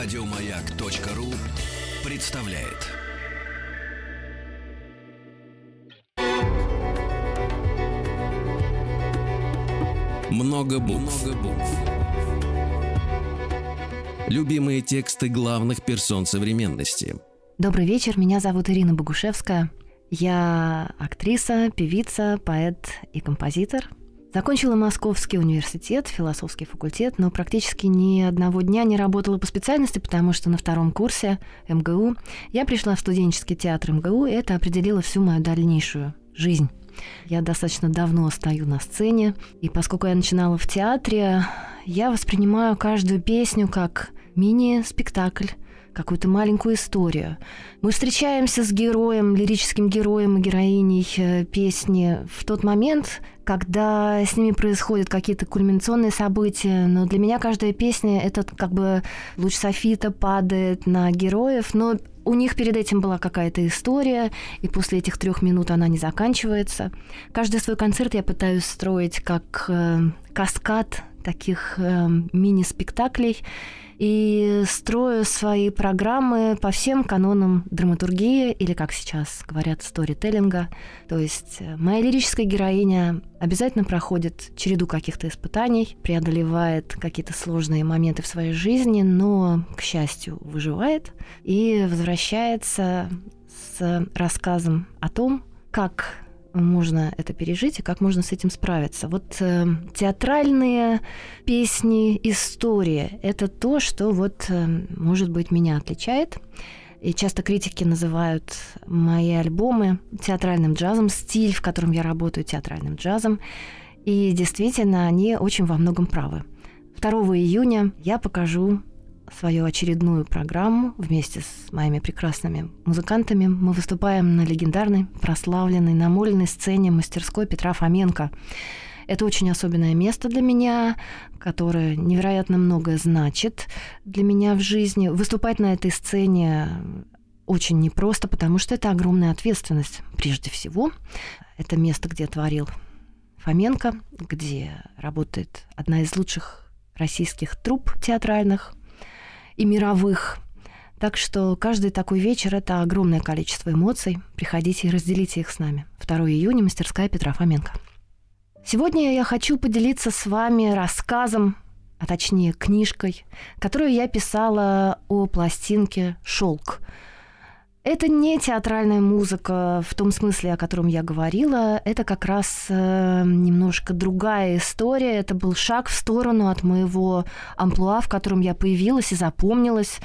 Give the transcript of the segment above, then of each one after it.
Радиомаяк.ру представляет. Много букв. Любимые тексты главных персон современности. Добрый вечер, меня зовут Ирина Богушевская. Я актриса, певица, поэт и композитор. Закончила Московский университет, философский факультет, но практически ни одного дня не работала по специальности, потому что на втором курсе МГУ я пришла в студенческий театр МГУ, и это определило всю мою дальнейшую жизнь. Я достаточно давно стою на сцене, и поскольку я начинала в театре, я воспринимаю каждую песню как мини-спектакль, какую-то маленькую историю. Мы встречаемся с героем, лирическим героем и героиней э, песни в тот момент, когда с ними происходят какие-то кульминационные события, но для меня каждая песня — это как бы луч софита падает на героев, но у них перед этим была какая-то история, и после этих трех минут она не заканчивается. Каждый свой концерт я пытаюсь строить как э, каскад таких э, мини-спектаклей, и строю свои программы по всем канонам драматургии, или, как сейчас говорят, сторителлинга. То есть э, моя лирическая героиня обязательно проходит череду каких-то испытаний, преодолевает какие-то сложные моменты в своей жизни, но, к счастью, выживает и возвращается с рассказом о том, как можно это пережить и как можно с этим справиться. Вот э, театральные песни, история – это то, что вот, э, может быть, меня отличает. И часто критики называют мои альбомы театральным джазом, стиль, в котором я работаю, театральным джазом. И действительно, они очень во многом правы. 2 июня я покажу свою очередную программу вместе с моими прекрасными музыкантами. Мы выступаем на легендарной, прославленной, намоленной сцене мастерской Петра Фоменко. Это очень особенное место для меня, которое невероятно многое значит для меня в жизни. Выступать на этой сцене очень непросто, потому что это огромная ответственность. Прежде всего, это место, где творил Фоменко, где работает одна из лучших российских труп театральных, и мировых. Так что каждый такой вечер – это огромное количество эмоций. Приходите и разделите их с нами. 2 июня, мастерская Петра Фоменко. Сегодня я хочу поделиться с вами рассказом, а точнее книжкой, которую я писала о пластинке «Шелк». Это не театральная музыка в том смысле, о котором я говорила. Это как раз э, немножко другая история. Это был шаг в сторону от моего амплуа, в котором я появилась и запомнилась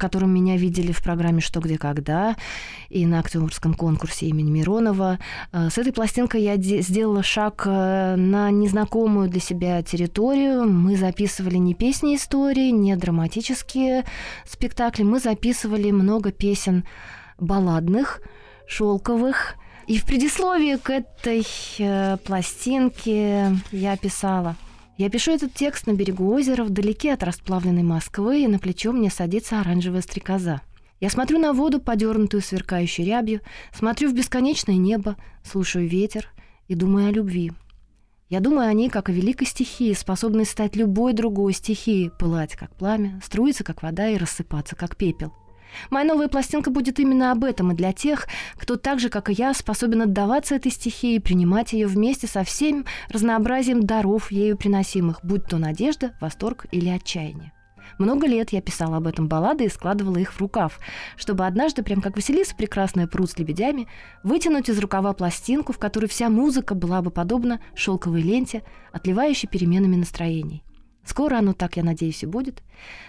котором меня видели в программе «Что, где, когда» и на актерском конкурсе имени Миронова. Э, с этой пластинкой я сделала шаг э, на незнакомую для себя территорию. Мы записывали не песни истории, не драматические спектакли. Мы записывали много песен балладных, шелковых. И в предисловии к этой э, пластинке я писала. Я пишу этот текст на берегу озера, вдалеке от расплавленной Москвы, и на плечо мне садится оранжевая стрекоза. Я смотрю на воду, подернутую сверкающей рябью, смотрю в бесконечное небо, слушаю ветер и думаю о любви. Я думаю о ней как о великой стихии, способной стать любой другой стихией, пылать как пламя, струиться как вода и рассыпаться как пепел. Моя новая пластинка будет именно об этом и для тех, кто так же, как и я, способен отдаваться этой стихии и принимать ее вместе со всем разнообразием даров, ею приносимых, будь то надежда, восторг или отчаяние. Много лет я писала об этом баллады и складывала их в рукав, чтобы однажды, прям как Василиса прекрасная пруд с лебедями, вытянуть из рукава пластинку, в которой вся музыка была бы подобна шелковой ленте, отливающей переменами настроений. Скоро оно так, я надеюсь, и будет.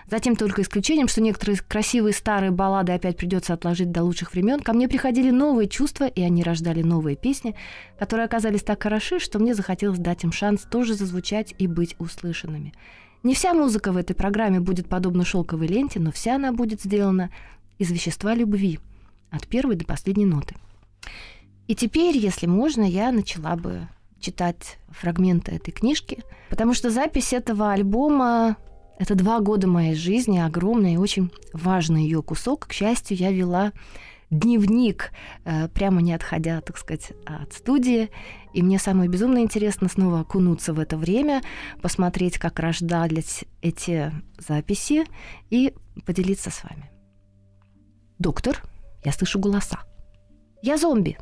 Затем только исключением, что некоторые красивые старые баллады опять придется отложить до лучших времен, ко мне приходили новые чувства, и они рождали новые песни, которые оказались так хороши, что мне захотелось дать им шанс тоже зазвучать и быть услышанными. Не вся музыка в этой программе будет подобна шелковой ленте, но вся она будет сделана из вещества любви, от первой до последней ноты. И теперь, если можно, я начала бы читать фрагменты этой книжки, потому что запись этого альбома — это два года моей жизни, огромный и очень важный ее кусок. К счастью, я вела дневник, э, прямо не отходя, так сказать, от студии. И мне самое безумно интересно снова окунуться в это время, посмотреть, как рождались эти записи и поделиться с вами. Доктор, я слышу голоса. Я зомби.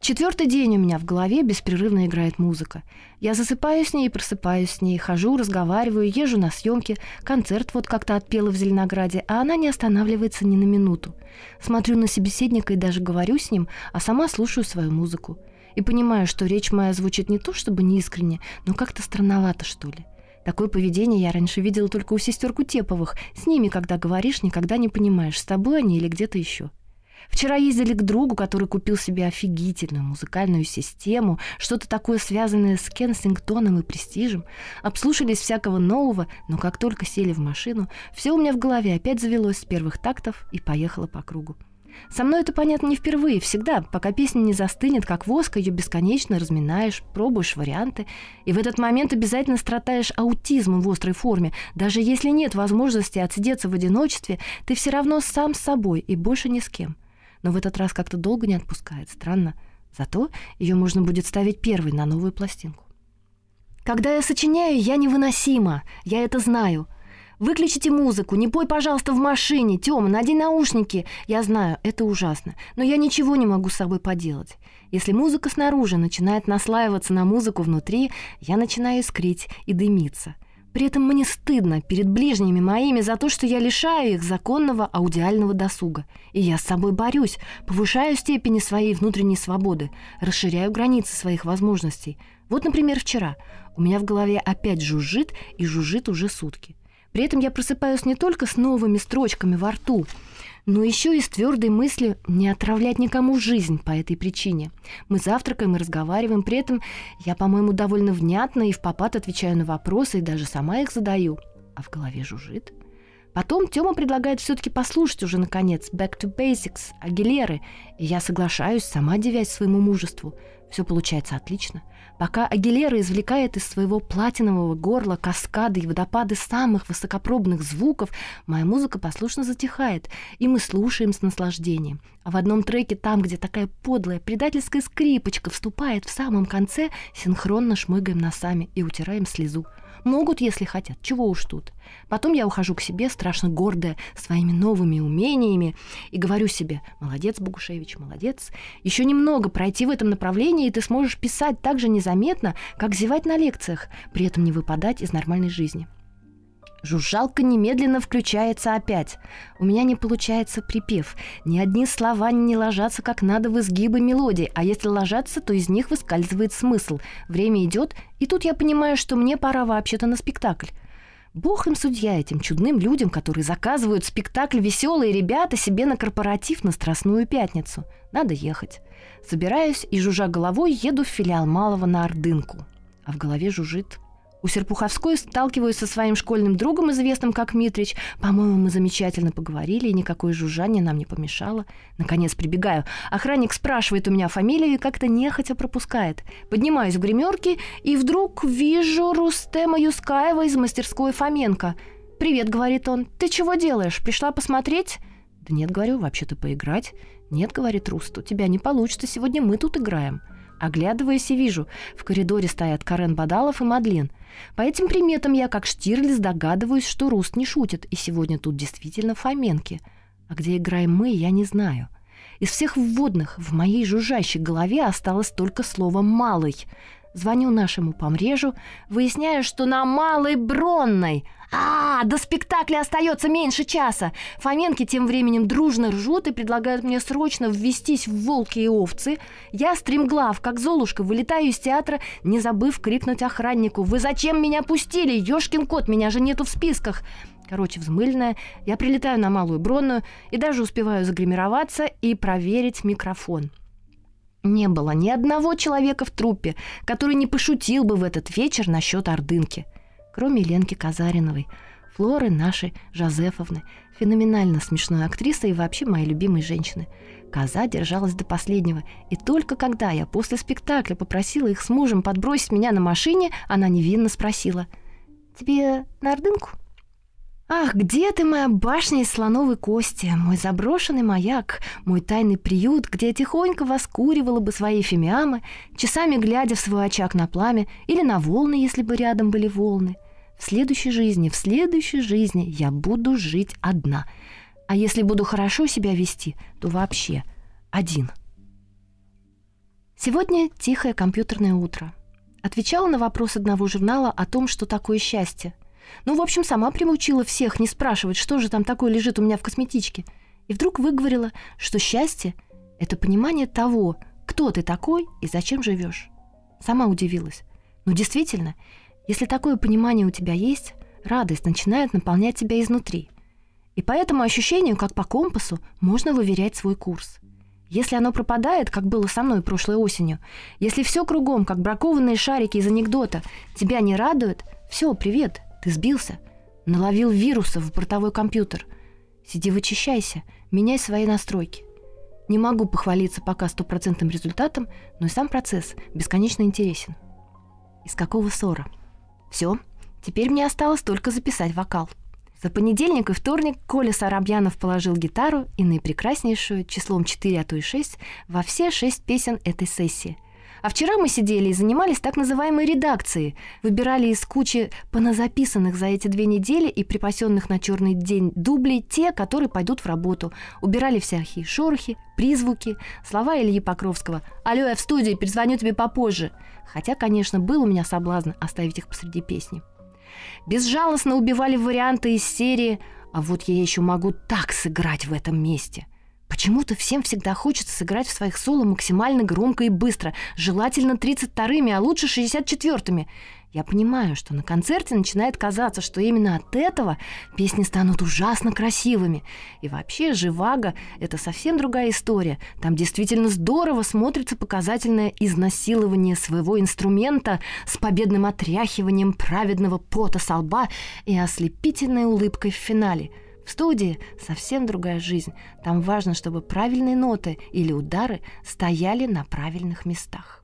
Четвертый день у меня в голове беспрерывно играет музыка. Я засыпаю с ней просыпаюсь с ней, хожу, разговариваю, езжу на съемки, концерт вот как-то отпела в Зеленограде, а она не останавливается ни на минуту. Смотрю на собеседника и даже говорю с ним, а сама слушаю свою музыку. И понимаю, что речь моя звучит не то чтобы неискренне, но как-то странновато, что ли. Такое поведение я раньше видела только у сестер Кутеповых. С ними, когда говоришь, никогда не понимаешь, с тобой они или где-то еще. Вчера ездили к другу, который купил себе офигительную музыкальную систему, что-то такое связанное с Кенсингтоном и престижем. Обслушались всякого нового, но как только сели в машину, все у меня в голове опять завелось с первых тактов и поехало по кругу. Со мной это понятно не впервые, всегда, пока песня не застынет, как воск, ее бесконечно разминаешь, пробуешь варианты, и в этот момент обязательно страдаешь аутизмом в острой форме. Даже если нет возможности отсидеться в одиночестве, ты все равно сам с собой и больше ни с кем но в этот раз как-то долго не отпускает. Странно. Зато ее можно будет ставить первой на новую пластинку. Когда я сочиняю, я невыносима. Я это знаю. Выключите музыку, не пой, пожалуйста, в машине. Тёма, надень наушники. Я знаю, это ужасно. Но я ничего не могу с собой поделать. Если музыка снаружи начинает наслаиваться на музыку внутри, я начинаю искрить и дымиться – при этом мне стыдно перед ближними моими за то, что я лишаю их законного аудиального досуга. И я с собой борюсь, повышаю степени своей внутренней свободы, расширяю границы своих возможностей. Вот, например, вчера. У меня в голове опять жужжит, и жужжит уже сутки. При этом я просыпаюсь не только с новыми строчками во рту, но еще и с твердой мыслью не отравлять никому жизнь по этой причине. Мы завтракаем и разговариваем, при этом я, по-моему, довольно внятно и в попад отвечаю на вопросы и даже сама их задаю. А в голове жужжит. Потом Тёма предлагает все-таки послушать уже, наконец, «Back to Basics» Агилеры, и я соглашаюсь, сама девясь своему мужеству. Все получается отлично – Пока Агилера извлекает из своего платинового горла каскады и водопады самых высокопробных звуков, моя музыка послушно затихает, и мы слушаем с наслаждением. А в одном треке, там, где такая подлая предательская скрипочка вступает в самом конце, синхронно шмыгаем носами и утираем слезу. Могут, если хотят, чего уж тут. Потом я ухожу к себе, страшно гордая своими новыми умениями, и говорю себе, молодец, Богушевич, молодец. Еще немного пройти в этом направлении, и ты сможешь писать так же незаметно, как зевать на лекциях, при этом не выпадать из нормальной жизни. Жужжалка немедленно включается опять. У меня не получается припев. Ни одни слова не ложатся как надо в изгибы мелодии, а если ложатся, то из них выскальзывает смысл. Время идет, и тут я понимаю, что мне пора вообще-то на спектакль. Бог им судья этим чудным людям, которые заказывают спектакль «Веселые ребята» себе на корпоратив на Страстную пятницу. Надо ехать. Собираюсь и, жужжа головой, еду в филиал Малого на Ордынку. А в голове жужжит у Серпуховской сталкиваюсь со своим школьным другом, известным как Митрич. По-моему, мы замечательно поговорили, и никакое жужжание нам не помешало. Наконец прибегаю. Охранник спрашивает у меня фамилию и как-то нехотя пропускает. Поднимаюсь в гримерки и вдруг вижу Рустема Юскаева из мастерской Фоменко. «Привет», — говорит он. «Ты чего делаешь? Пришла посмотреть?» «Да нет, — говорю, — вообще-то поиграть». «Нет», — говорит Руст, — «у тебя не получится, сегодня мы тут играем». Оглядываясь и вижу, в коридоре стоят Карен Бадалов и Мадлен. По этим приметам я, как Штирлиц, догадываюсь, что Руст не шутит, и сегодня тут действительно Фоменки. А где играем мы, я не знаю. Из всех вводных в моей жужжащей голове осталось только слово «малый». Звоню нашему помрежу, выясняю, что на Малой Бронной. А, до спектакля остается меньше часа. Фоменки тем временем дружно ржут и предлагают мне срочно ввестись в волки и овцы. Я стремглав, как Золушка, вылетаю из театра, не забыв крикнуть охраннику. «Вы зачем меня пустили? Ёшкин кот, меня же нету в списках!» Короче, взмыленная, я прилетаю на Малую Бронную и даже успеваю загримироваться и проверить микрофон. Не было ни одного человека в труппе, который не пошутил бы в этот вечер насчет Ордынки, кроме Ленки Казариновой, Флоры нашей Жозефовны, феноменально смешной актрисы и вообще моей любимой женщины. Коза держалась до последнего, и только когда я после спектакля попросила их с мужем подбросить меня на машине, она невинно спросила, «Тебе на Ордынку?» Ах, где ты, моя башня из слоновой кости, мой заброшенный маяк, мой тайный приют, где я тихонько воскуривала бы свои фимиамы, часами глядя в свой очаг на пламя или на волны, если бы рядом были волны. В следующей жизни, в следующей жизни я буду жить одна. А если буду хорошо себя вести, то вообще один. Сегодня тихое компьютерное утро. Отвечала на вопрос одного журнала о том, что такое счастье – ну, в общем, сама примучила всех не спрашивать, что же там такое лежит у меня в косметичке. И вдруг выговорила, что счастье — это понимание того, кто ты такой и зачем живешь. Сама удивилась. Ну, действительно, если такое понимание у тебя есть, радость начинает наполнять тебя изнутри. И по этому ощущению, как по компасу, можно выверять свой курс. Если оно пропадает, как было со мной прошлой осенью, если все кругом, как бракованные шарики из анекдота, тебя не радует, все, привет, ты сбился? Наловил вирусов в бортовой компьютер. Сиди вычищайся, меняй свои настройки. Не могу похвалиться пока стопроцентным результатом, но и сам процесс бесконечно интересен. Из какого ссора? Все, теперь мне осталось только записать вокал. За понедельник и вторник Коля Сарабьянов положил гитару и наипрекраснейшую, числом 4, а то и 6, во все шесть песен этой сессии – а вчера мы сидели и занимались так называемой редакцией. Выбирали из кучи поназаписанных за эти две недели и припасенных на черный день дублей те, которые пойдут в работу. Убирали всякие шорохи, призвуки, слова Ильи Покровского. «Алло, я в студии, перезвоню тебе попозже». Хотя, конечно, был у меня соблазн оставить их посреди песни. Безжалостно убивали варианты из серии «А вот я еще могу так сыграть в этом месте». Почему-то всем всегда хочется сыграть в своих соло максимально громко и быстро, желательно 32-ми, а лучше 64-ми. Я понимаю, что на концерте начинает казаться, что именно от этого песни станут ужасно красивыми. И вообще «Живаго» — это совсем другая история. Там действительно здорово смотрится показательное изнасилование своего инструмента с победным отряхиванием праведного пота со лба и ослепительной улыбкой в финале — в студии совсем другая жизнь. Там важно, чтобы правильные ноты или удары стояли на правильных местах.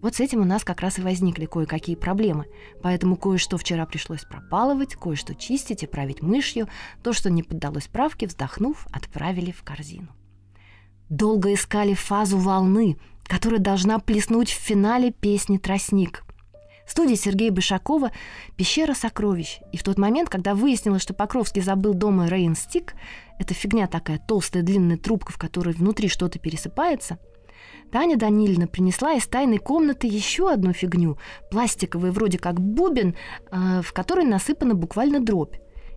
Вот с этим у нас как раз и возникли кое-какие проблемы. Поэтому кое-что вчера пришлось пропалывать, кое-что чистить и править мышью. То, что не поддалось правке, вздохнув, отправили в корзину. Долго искали фазу волны, которая должна плеснуть в финале песни «Тростник». Студия Сергея Бышакова «Пещера сокровищ». И в тот момент, когда выяснилось, что Покровский забыл дома Рейнстик, это фигня такая, толстая длинная трубка, в которой внутри что-то пересыпается, Таня Данилина принесла из тайной комнаты еще одну фигню, пластиковый вроде как бубен, э, в который насыпана буквально дробь.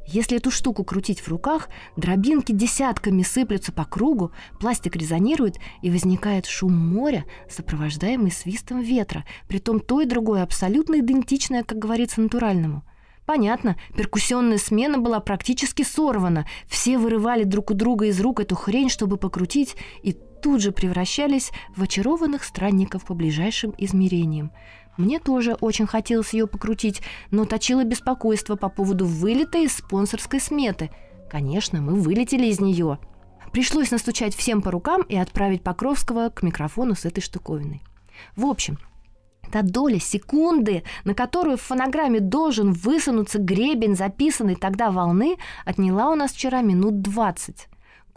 Если эту штуку крутить в руках, дробинки десятками сыплются по кругу, пластик резонирует, и возникает шум моря, сопровождаемый свистом ветра, притом то и другое абсолютно идентичное, как говорится, натуральному. Понятно, перкуссионная смена была практически сорвана. Все вырывали друг у друга из рук эту хрень, чтобы покрутить, и тут же превращались в очарованных странников по ближайшим измерениям. Мне тоже очень хотелось ее покрутить, но точило беспокойство по поводу вылета из спонсорской сметы. Конечно, мы вылетели из нее. Пришлось настучать всем по рукам и отправить Покровского к микрофону с этой штуковиной. В общем, та доля секунды, на которую в фонограмме должен высунуться гребень записанной тогда волны, отняла у нас вчера минут двадцать.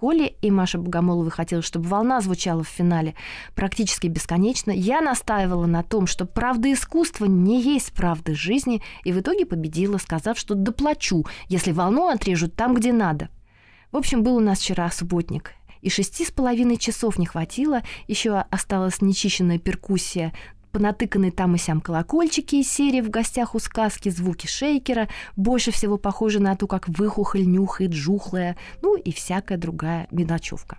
Коле и Маша Богомолова хотела, чтобы волна звучала в финале практически бесконечно. Я настаивала на том, что правда искусства не есть правда жизни, и в итоге победила, сказав, что доплачу, если волну отрежут там, где надо. В общем, был у нас вчера субботник, и шести с половиной часов не хватило, еще осталась нечищенная перкуссия, понатыканы там и сям колокольчики из серии «В гостях у сказки», звуки шейкера, больше всего похожи на то, как выхухоль нюхает жухлая, ну и всякая другая мелочевка.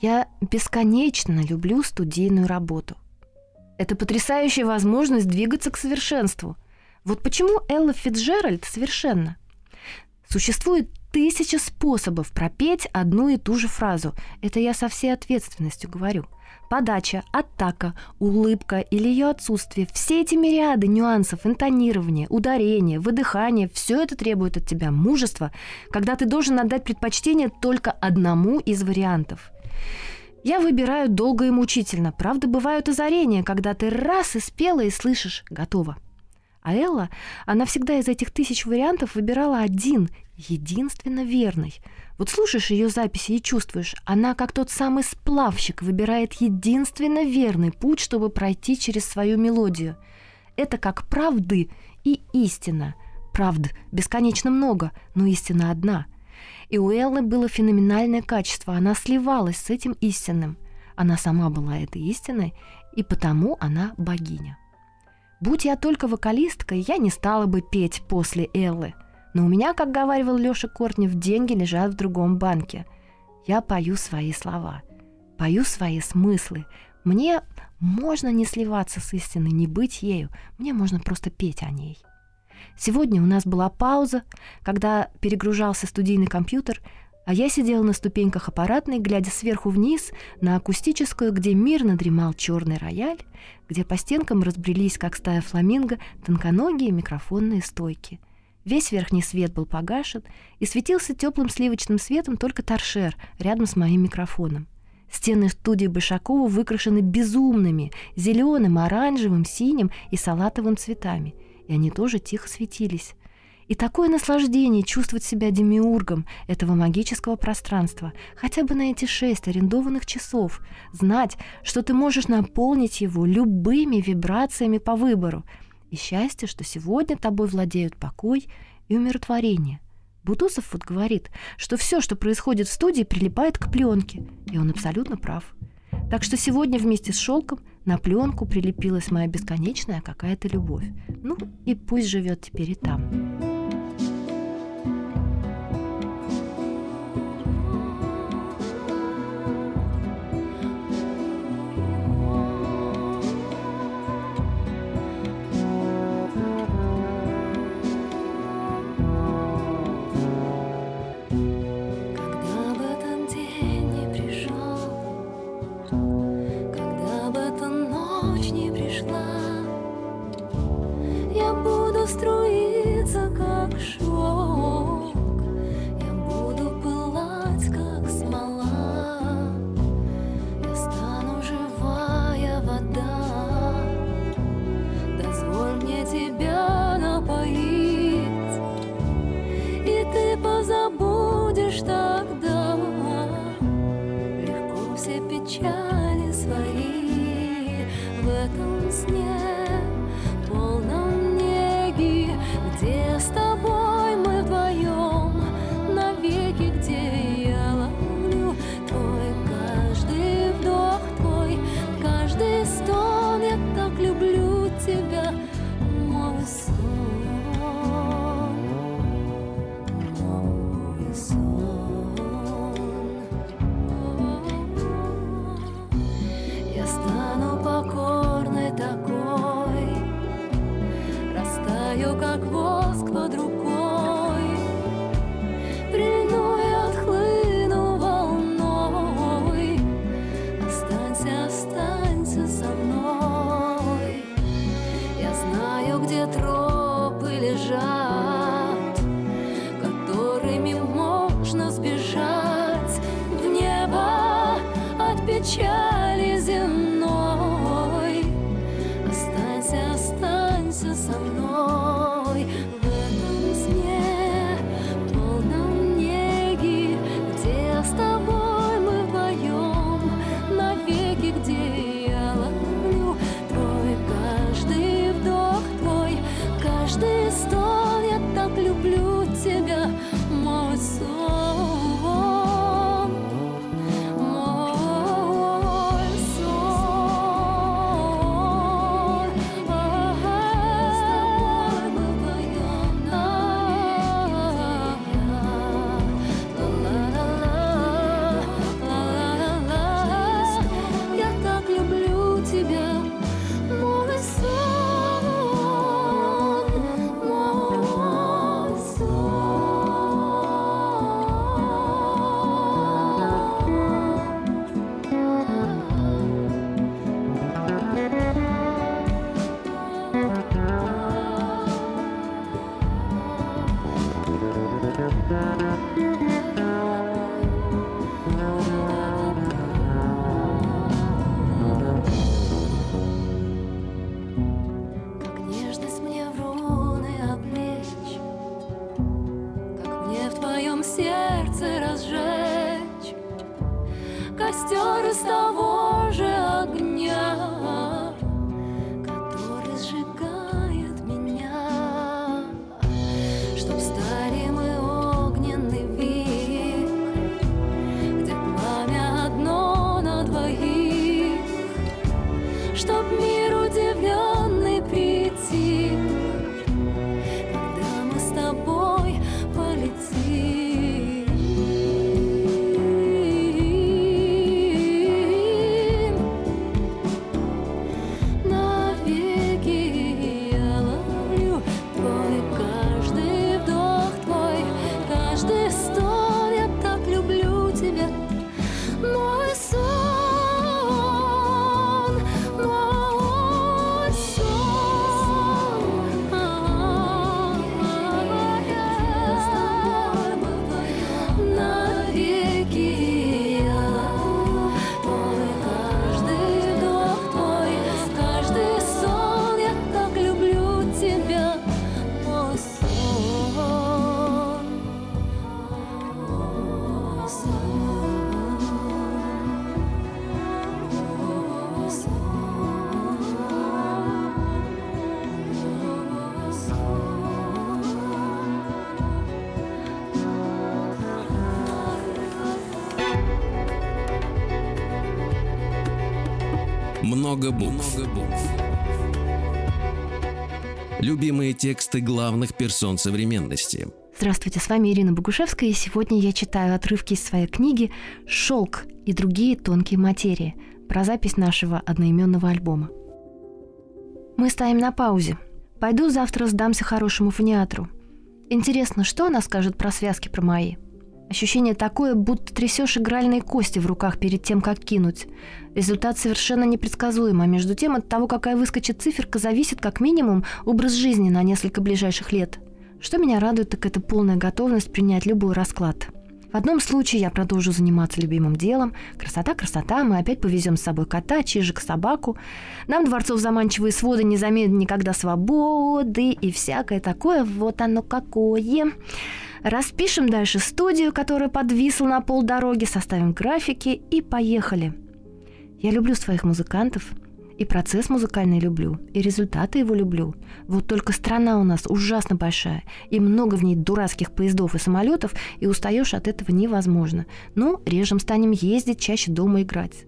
Я бесконечно люблю студийную работу. Это потрясающая возможность двигаться к совершенству. Вот почему Элла Фитджеральд совершенна. Существует тысяча способов пропеть одну и ту же фразу. Это я со всей ответственностью говорю – подача, атака, улыбка или ее отсутствие, все эти мириады нюансов, интонирования, ударения, выдыхания, все это требует от тебя мужества, когда ты должен отдать предпочтение только одному из вариантов. Я выбираю долго и мучительно. Правда, бывают озарения, когда ты раз и спела и слышишь «готово». А Элла, она всегда из этих тысяч вариантов выбирала один, единственно верный. Вот слушаешь ее записи и чувствуешь, она как тот самый сплавщик выбирает единственно верный путь, чтобы пройти через свою мелодию. Это как правды и истина. Правд бесконечно много, но истина одна. И у Эллы было феноменальное качество, она сливалась с этим истинным. Она сама была этой истиной, и потому она богиня. Будь я только вокалисткой, я не стала бы петь после Эллы. Но у меня, как говаривал Лёша Кортнев, деньги лежат в другом банке. Я пою свои слова, пою свои смыслы. Мне можно не сливаться с истиной, не быть ею. Мне можно просто петь о ней. Сегодня у нас была пауза, когда перегружался студийный компьютер, а я сидела на ступеньках аппаратной, глядя сверху вниз на акустическую, где мирно дремал черный рояль, где по стенкам разбрелись, как стая фламинго, тонконогие микрофонные стойки. Весь верхний свет был погашен, и светился теплым сливочным светом только торшер рядом с моим микрофоном. Стены студии Бышакова выкрашены безумными, зеленым, оранжевым, синим и салатовым цветами, и они тоже тихо светились. И такое наслаждение чувствовать себя демиургом этого магического пространства, хотя бы на эти шесть арендованных часов, знать, что ты можешь наполнить его любыми вибрациями по выбору, и счастье, что сегодня тобой владеют покой и умиротворение. Бутусов вот говорит, что все, что происходит в студии, прилипает к пленке, и он абсолютно прав. Так что сегодня вместе с шелком на пленку прилепилась моя бесконечная какая-то любовь. Ну и пусть живет теперь и там. Много букв. Много букв. Любимые тексты главных персон современности. Здравствуйте, с вами Ирина Богушевская, и сегодня я читаю отрывки из своей книги «Шелк и другие тонкие материи» про запись нашего одноименного альбома. Мы стоим на паузе. Пойду завтра сдамся хорошему фониатру. Интересно, что она скажет про связки про мои – Ощущение такое, будто трясешь игральные кости в руках перед тем, как кинуть. Результат совершенно непредсказуем, а между тем от того, какая выскочит циферка, зависит как минимум образ жизни на несколько ближайших лет. Что меня радует, так это полная готовность принять любой расклад. В одном случае я продолжу заниматься любимым делом. Красота, красота, мы опять повезем с собой кота, чижик, собаку. Нам дворцов заманчивые своды не заменят никогда свободы и всякое такое. Вот оно какое. Распишем дальше студию, которая подвисла на полдороги, составим графики и поехали. Я люблю своих музыкантов, и процесс музыкальный люблю, и результаты его люблю. Вот только страна у нас ужасно большая, и много в ней дурацких поездов и самолетов, и устаешь от этого невозможно. Ну, режем станем ездить, чаще дома играть.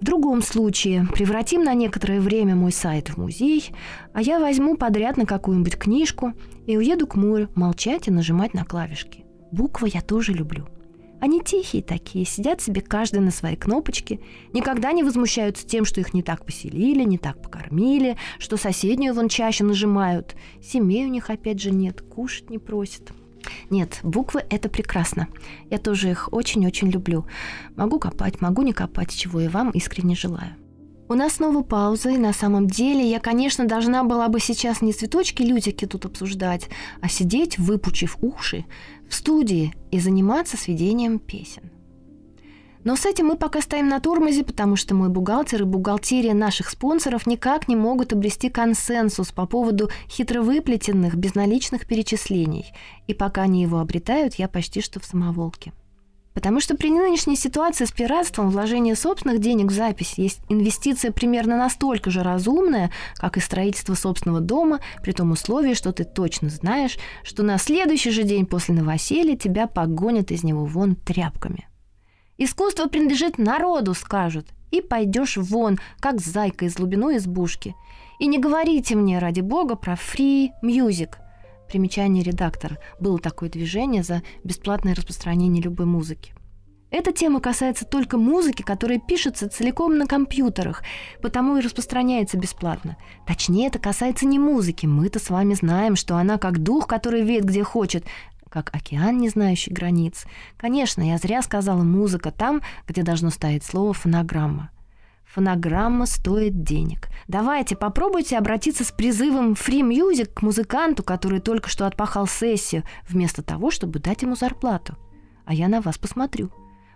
В другом случае превратим на некоторое время мой сайт в музей, а я возьму подряд на какую-нибудь книжку и уеду к морю молчать и нажимать на клавишки. Буквы я тоже люблю. Они тихие такие, сидят себе каждый на своей кнопочке, никогда не возмущаются тем, что их не так поселили, не так покормили, что соседнюю вон чаще нажимают. Семей у них опять же нет, кушать не просят. Нет, буквы — это прекрасно. Я тоже их очень-очень люблю. Могу копать, могу не копать, чего я вам искренне желаю. У нас снова пауза, и на самом деле я, конечно, должна была бы сейчас не цветочки-лютики тут обсуждать, а сидеть, выпучив уши, в студии и заниматься сведением песен. Но с этим мы пока стоим на тормозе, потому что мой бухгалтер и бухгалтерия наших спонсоров никак не могут обрести консенсус по поводу хитровыплетенных безналичных перечислений. И пока они его обретают, я почти что в самоволке. Потому что при нынешней ситуации с пиратством вложение собственных денег в запись есть инвестиция примерно настолько же разумная, как и строительство собственного дома, при том условии, что ты точно знаешь, что на следующий же день после новоселья тебя погонят из него вон тряпками. Искусство принадлежит народу, скажут, и пойдешь вон, как зайка из глубиной избушки. И не говорите мне, ради бога, про free music. Примечание редактора. Было такое движение за бесплатное распространение любой музыки. Эта тема касается только музыки, которая пишется целиком на компьютерах, потому и распространяется бесплатно. Точнее, это касается не музыки. Мы-то с вами знаем, что она как дух, который веет где хочет, как океан, не знающий границ. Конечно, я зря сказала музыка там, где должно стоять слово фонограмма. Фонограмма стоит денег. Давайте попробуйте обратиться с призывом Free Music к музыканту, который только что отпахал сессию, вместо того, чтобы дать ему зарплату. А я на вас посмотрю.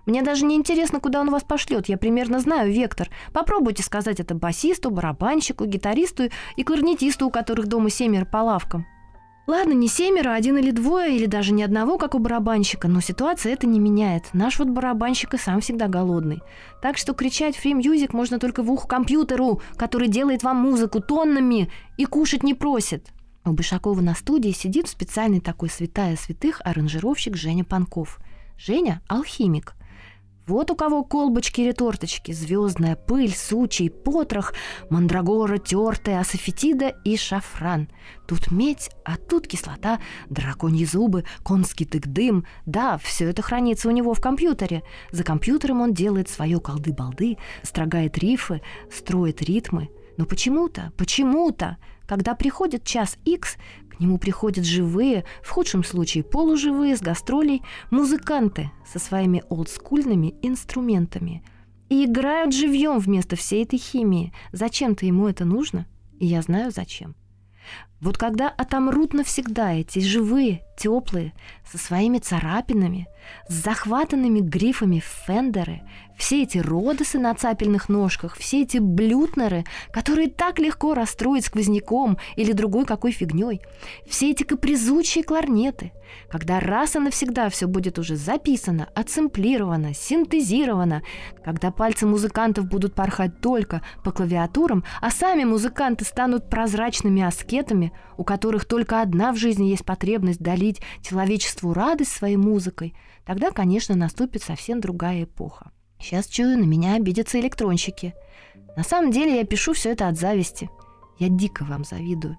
Мне даже не интересно, куда он вас пошлет. Я примерно знаю вектор. Попробуйте сказать это басисту, барабанщику, гитаристу и кларнетисту, у которых дома семеро по лавкам. Ладно, не семеро, один или двое, или даже ни одного, как у барабанщика, но ситуация это не меняет. Наш вот барабанщик и сам всегда голодный. Так что кричать free music можно только в ухо компьютеру, который делает вам музыку тоннами и кушать не просит. У Бышакова на студии сидит специальный такой святая святых аранжировщик Женя Панков. Женя – алхимик – вот у кого колбочки и реторточки, звездная пыль, сучий, потрох, мандрагора, тертая, асофетида и шафран. Тут медь, а тут кислота, драконьи зубы, конский тык-дым. Да, все это хранится у него в компьютере. За компьютером он делает свое колды-балды, строгает рифы, строит ритмы. Но почему-то, почему-то, когда приходит час X, к нему приходят живые, в худшем случае полуживые, с гастролей, музыканты со своими олдскульными инструментами. И играют живьем вместо всей этой химии. Зачем-то ему это нужно, и я знаю зачем. Вот когда отомрут навсегда эти живые, теплые, со своими царапинами, с захватанными грифами фендеры, все эти родосы на цапельных ножках, все эти блютнеры, которые так легко расстроить сквозняком или другой какой фигней, все эти капризучие кларнеты, когда раз и навсегда все будет уже записано, отсэмплировано, синтезировано, когда пальцы музыкантов будут порхать только по клавиатурам, а сами музыканты станут прозрачными аскетами, у которых только одна в жизни есть потребность долить человечеству радость своей музыкой, тогда, конечно, наступит совсем другая эпоха. Сейчас чую, на меня обидятся электронщики. На самом деле я пишу все это от зависти. Я дико вам завидую.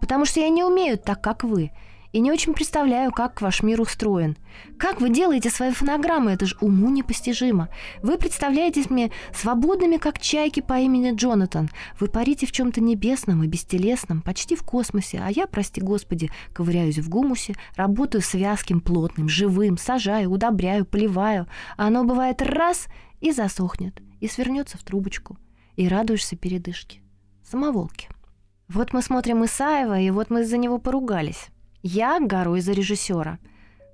Потому что я не умею так, как вы – и не очень представляю, как ваш мир устроен. Как вы делаете свои фонограммы? Это же уму непостижимо. Вы представляетесь мне свободными, как чайки по имени Джонатан. Вы парите в чем-то небесном и бестелесном, почти в космосе, а я, прости господи, ковыряюсь в гумусе, работаю с вязким, плотным, живым, сажаю, удобряю, поливаю, а оно бывает раз и засохнет, и свернется в трубочку, и радуешься передышке. Самоволки. Вот мы смотрим Исаева, и вот мы из-за него поругались. Я горой за режиссера.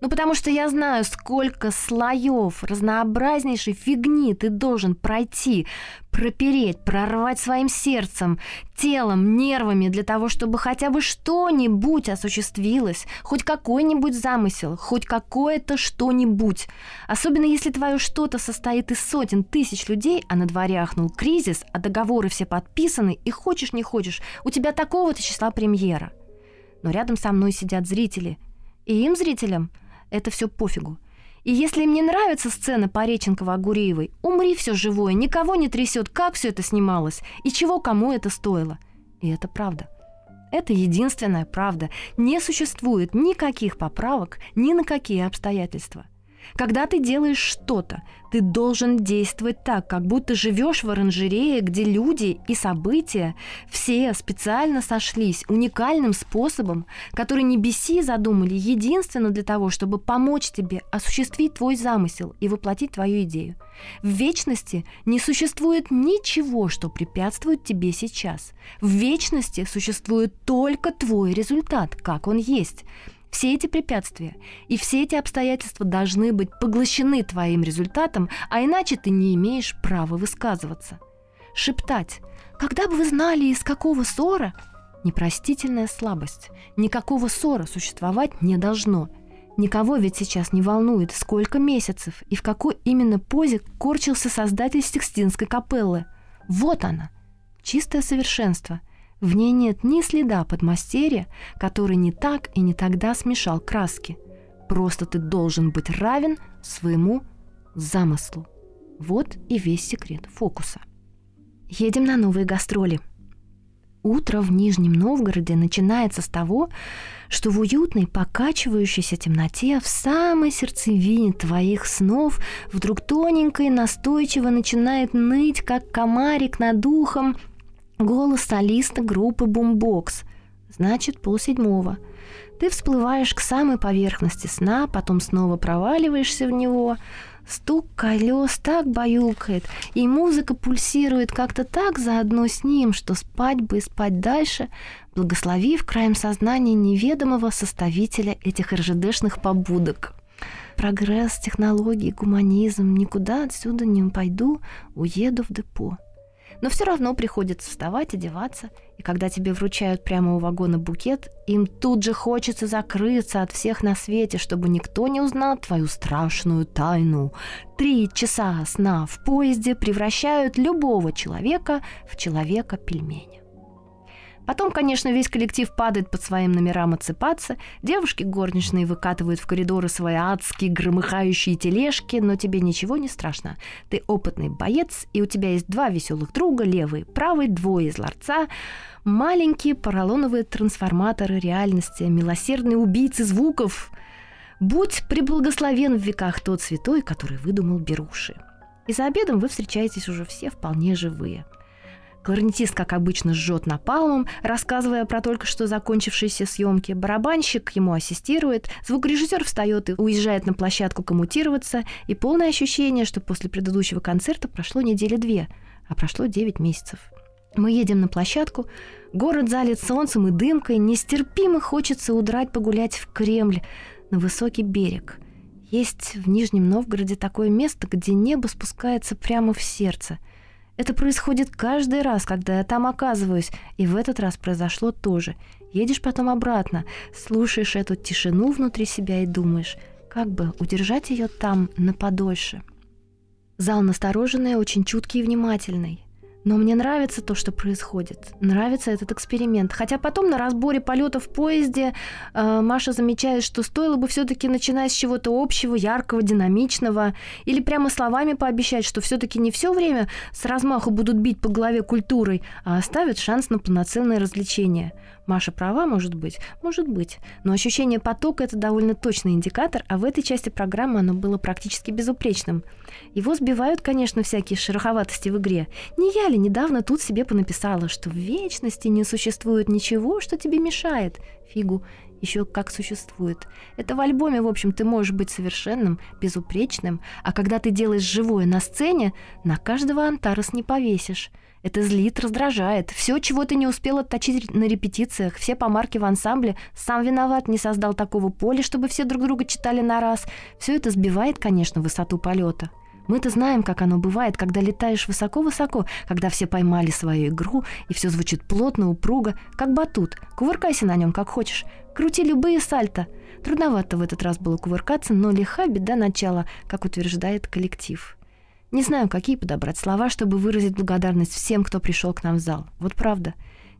Ну, потому что я знаю, сколько слоев разнообразнейшей фигни ты должен пройти, пропереть, прорвать своим сердцем, телом, нервами для того, чтобы хотя бы что-нибудь осуществилось, хоть какой-нибудь замысел, хоть какое-то что-нибудь. Особенно если твое что-то состоит из сотен тысяч людей, а на дворе ахнул кризис, а договоры все подписаны, и хочешь не хочешь, у тебя такого-то числа премьера – но рядом со мной сидят зрители. И им, зрителям, это все пофигу. И если им не нравится сцена Пореченкова-Агуреевой, умри все живое, никого не трясет, как все это снималось и чего кому это стоило. И это правда. Это единственная правда. Не существует никаких поправок ни на какие обстоятельства. Когда ты делаешь что-то, ты должен действовать так, как будто живешь в оранжерее, где люди и события все специально сошлись уникальным способом, который небеси задумали единственно для того, чтобы помочь тебе осуществить твой замысел и воплотить твою идею. В вечности не существует ничего, что препятствует тебе сейчас. В вечности существует только твой результат, как он есть. Все эти препятствия и все эти обстоятельства должны быть поглощены твоим результатом, а иначе ты не имеешь права высказываться. Шептать «Когда бы вы знали, из какого ссора?» Непростительная слабость. Никакого ссора существовать не должно. Никого ведь сейчас не волнует, сколько месяцев и в какой именно позе корчился создатель Сикстинской капеллы. Вот она, чистое совершенство – в ней нет ни следа подмастерья, который не так и не тогда смешал краски. Просто ты должен быть равен своему замыслу. Вот и весь секрет фокуса. Едем на новые гастроли. Утро в Нижнем Новгороде начинается с того, что в уютной, покачивающейся темноте, в самой сердцевине твоих снов, вдруг тоненько и настойчиво начинает ныть, как комарик над духом, Голос солиста группы «Бумбокс». Значит, полседьмого. Ты всплываешь к самой поверхности сна, потом снова проваливаешься в него. Стук колес так баюкает, и музыка пульсирует как-то так заодно с ним, что спать бы и спать дальше, благословив краем сознания неведомого составителя этих РЖДшных побудок. Прогресс, технологии, гуманизм, никуда отсюда не пойду, уеду в депо. Но все равно приходится вставать, одеваться, и когда тебе вручают прямо у вагона букет, им тут же хочется закрыться от всех на свете, чтобы никто не узнал твою страшную тайну. Три часа сна в поезде превращают любого человека в человека-пельменя. Потом, конечно, весь коллектив падает под своим номерам отсыпаться, девушки горничные выкатывают в коридоры свои адские громыхающие тележки, но тебе ничего не страшно. Ты опытный боец, и у тебя есть два веселых друга, левый правый, двое из ларца, маленькие поролоновые трансформаторы реальности, милосердные убийцы звуков. Будь приблагословен в веках тот святой, который выдумал беруши. И за обедом вы встречаетесь уже все вполне живые – Кларнетист, как обычно, жжет напалмом, рассказывая про только что закончившиеся съемки. Барабанщик ему ассистирует, звукорежиссер встает и уезжает на площадку коммутироваться, и полное ощущение, что после предыдущего концерта прошло недели две, а прошло девять месяцев. Мы едем на площадку, город залит солнцем и дымкой, нестерпимо хочется удрать погулять в Кремль, на высокий берег. Есть в Нижнем Новгороде такое место, где небо спускается прямо в сердце – это происходит каждый раз, когда я там оказываюсь, и в этот раз произошло тоже. Едешь потом обратно, слушаешь эту тишину внутри себя и думаешь, как бы удержать ее там на подольше. Зал настороженный, очень чуткий и внимательный. Но мне нравится то, что происходит. Нравится этот эксперимент. Хотя потом на разборе полета в поезде э, Маша замечает, что стоило бы все-таки начинать с чего-то общего, яркого, динамичного, или прямо словами пообещать, что все-таки не все время с размаху будут бить по голове культурой, а оставят шанс на полноценное развлечение. Маша права, может быть? Может быть. Но ощущение потока – это довольно точный индикатор, а в этой части программы оно было практически безупречным. Его сбивают, конечно, всякие шероховатости в игре. Не я ли недавно тут себе понаписала, что в вечности не существует ничего, что тебе мешает? Фигу еще как существует. Это в альбоме, в общем, ты можешь быть совершенным, безупречным, а когда ты делаешь живое на сцене, на каждого антарес не повесишь. Это злит, раздражает. Все, чего ты не успел отточить на репетициях, все помарки в ансамбле, сам виноват, не создал такого поля, чтобы все друг друга читали на раз. Все это сбивает, конечно, высоту полета. Мы-то знаем, как оно бывает, когда летаешь высоко-высоко, когда все поймали свою игру, и все звучит плотно, упруго, как батут. Кувыркайся на нем, как хочешь. Крути любые сальто. Трудновато в этот раз было кувыркаться, но лиха беда начала, как утверждает коллектив. Не знаю, какие подобрать слова, чтобы выразить благодарность всем, кто пришел к нам в зал. Вот правда.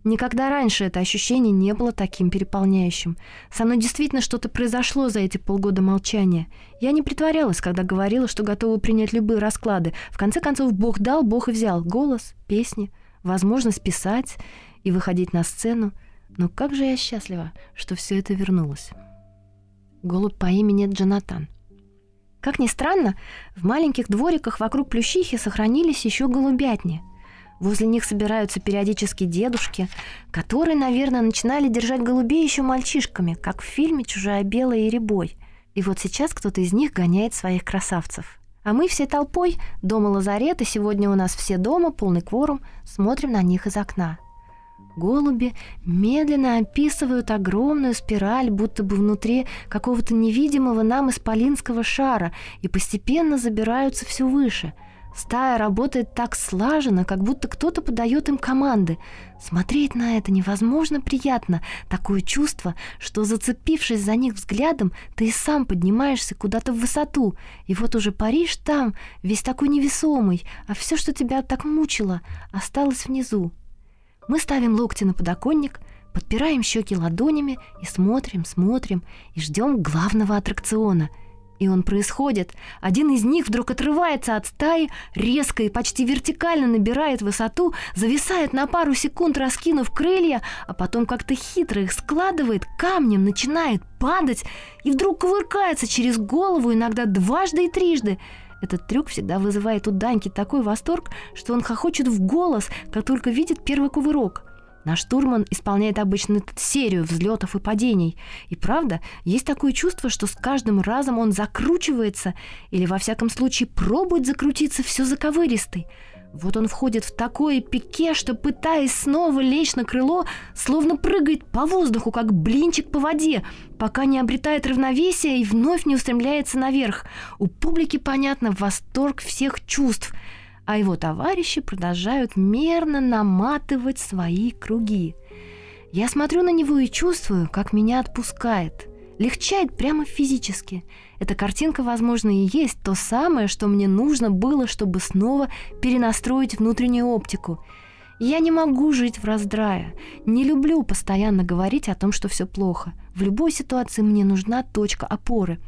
Никогда раньше это ощущение не было таким переполняющим. Со мной действительно что-то произошло за эти полгода молчания. Я не притворялась, когда говорила, что готова принять любые расклады. В конце концов, Бог дал, Бог и взял. Голос, песни, возможность писать и выходить на сцену. Но как же я счастлива, что все это вернулось. Голубь по имени Джонатан — как ни странно, в маленьких двориках вокруг Плющихи сохранились еще голубятни. Возле них собираются периодически дедушки, которые, наверное, начинали держать голубей еще мальчишками, как в фильме «Чужая белая и рябой». И вот сейчас кто-то из них гоняет своих красавцев. А мы всей толпой, дома лазарета, сегодня у нас все дома, полный кворум, смотрим на них из окна – Голуби медленно описывают огромную спираль, будто бы внутри какого-то невидимого нам исполинского шара, и постепенно забираются все выше. Стая работает так слаженно, как будто кто-то подает им команды. Смотреть на это невозможно приятно. Такое чувство, что зацепившись за них взглядом, ты и сам поднимаешься куда-то в высоту. И вот уже Париж там, весь такой невесомый, а все, что тебя так мучило, осталось внизу. Мы ставим локти на подоконник, подпираем щеки ладонями и смотрим, смотрим и ждем главного аттракциона. И он происходит. Один из них вдруг отрывается от стаи, резко и почти вертикально набирает высоту, зависает на пару секунд, раскинув крылья, а потом как-то хитро их складывает, камнем начинает падать и вдруг кувыркается через голову, иногда дважды и трижды. Этот трюк всегда вызывает у Даньки такой восторг, что он хохочет в голос, как только видит первый кувырок. Наш штурман исполняет обычно серию взлетов и падений. И правда, есть такое чувство, что с каждым разом он закручивается или, во всяком случае, пробует закрутиться все заковыристый. Вот он входит в такое пике, что, пытаясь снова лечь на крыло, словно прыгает по воздуху, как блинчик по воде, пока не обретает равновесие и вновь не устремляется наверх. У публики, понятно, восторг всех чувств. а его товарищи продолжают мерно наматывать свои круги. Я смотрю на него и чувствую, как меня отпускает. Легчает прямо физически. Эта картинка, возможно, и есть то самое, что мне нужно было, чтобы снова перенастроить внутреннюю оптику. Я не могу жить в раздрае. Не люблю постоянно говорить о том, что все плохо. В любой ситуации мне нужна точка опоры.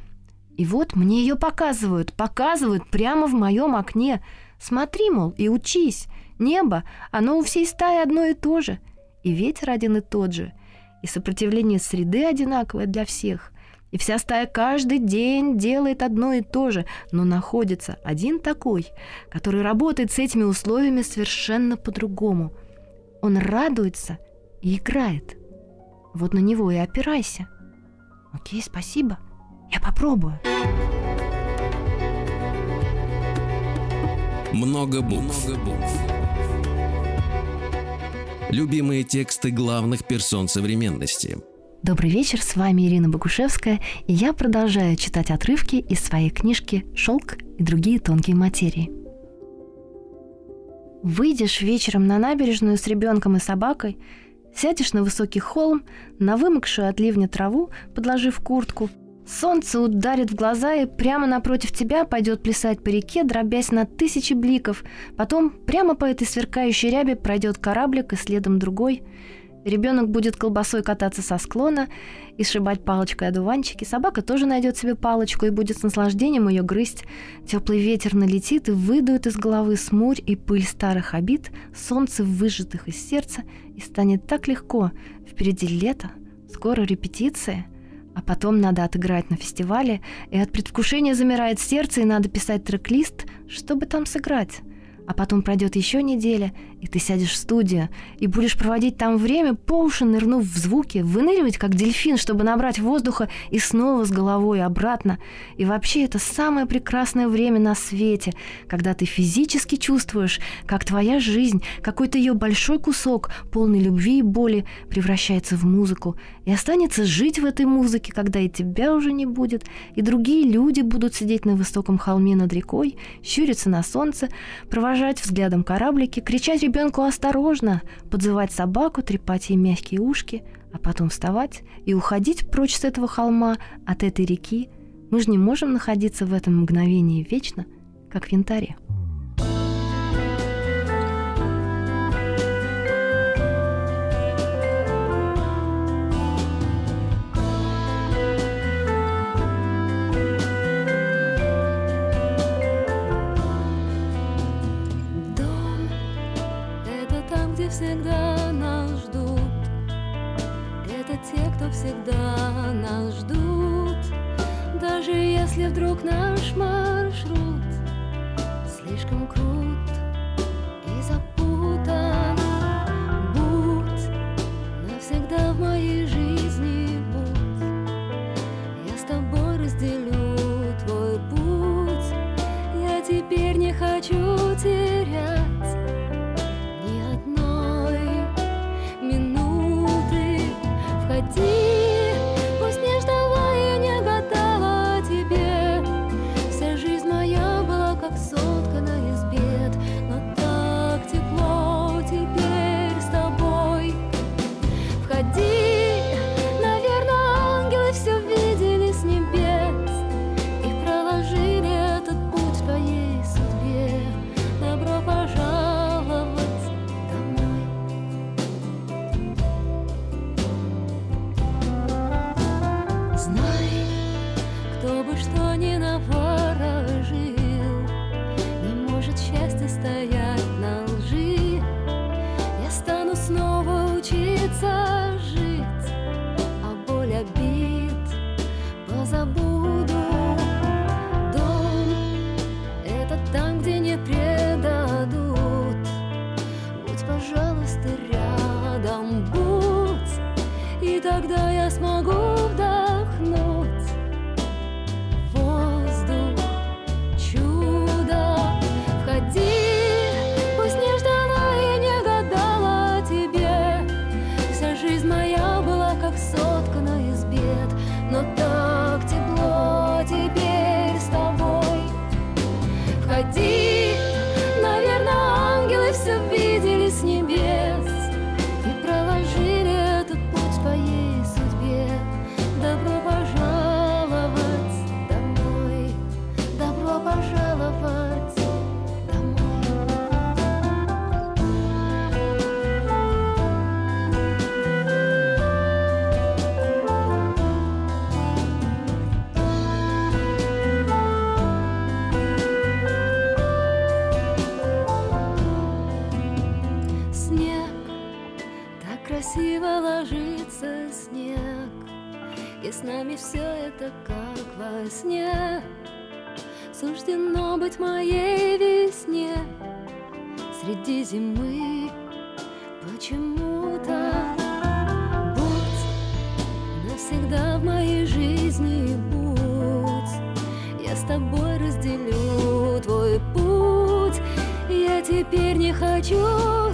И вот мне ее показывают, показывают прямо в моем окне – Смотри, мол, и учись. Небо, оно у всей стаи одно и то же. И ветер один и тот же. И сопротивление среды одинаковое для всех. И вся стая каждый день делает одно и то же, но находится один такой, который работает с этими условиями совершенно по-другому. Он радуется и играет. Вот на него и опирайся. Окей, спасибо. Я попробую. Много букв. Много букв. Любимые тексты главных персон современности. Добрый вечер, с вами Ирина Богушевская, и я продолжаю читать отрывки из своей книжки «Шелк и другие тонкие материи». Выйдешь вечером на набережную с ребенком и собакой, сядешь на высокий холм, на вымокшую от ливня траву, подложив куртку – Солнце ударит в глаза и прямо напротив тебя пойдет плясать по реке, дробясь на тысячи бликов. Потом прямо по этой сверкающей рябе пройдет кораблик и следом другой. Ребенок будет колбасой кататься со склона и сшибать палочкой одуванчики. Собака тоже найдет себе палочку и будет с наслаждением ее грызть. Теплый ветер налетит и выдует из головы смурь и пыль старых обид, солнце выжатых из сердца, и станет так легко. Впереди лето, скоро репетиция — а потом надо отыграть на фестивале, и от предвкушения замирает сердце, и надо писать трек-лист, чтобы там сыграть. А потом пройдет еще неделя, и ты сядешь в студию, и будешь проводить там время, по уши нырнув в звуки, выныривать как дельфин, чтобы набрать воздуха и снова с головой обратно. И вообще это самое прекрасное время на свете, когда ты физически чувствуешь, как твоя жизнь, какой-то ее большой кусок, полный любви и боли, превращается в музыку, и останется жить в этой музыке, когда и тебя уже не будет, и другие люди будут сидеть на высоком холме над рекой, щуриться на солнце, провожать взглядом кораблики, кричать ребенку осторожно, подзывать собаку, трепать ей мягкие ушки, а потом вставать и уходить прочь с этого холма, от этой реки. Мы же не можем находиться в этом мгновении вечно, как в янтаре. Всегда нас ждут. Даже если вдруг наш маршрут слишком крут почему-то Будь навсегда в моей жизни будь. Я с тобой разделю твой путь. Я теперь не хочу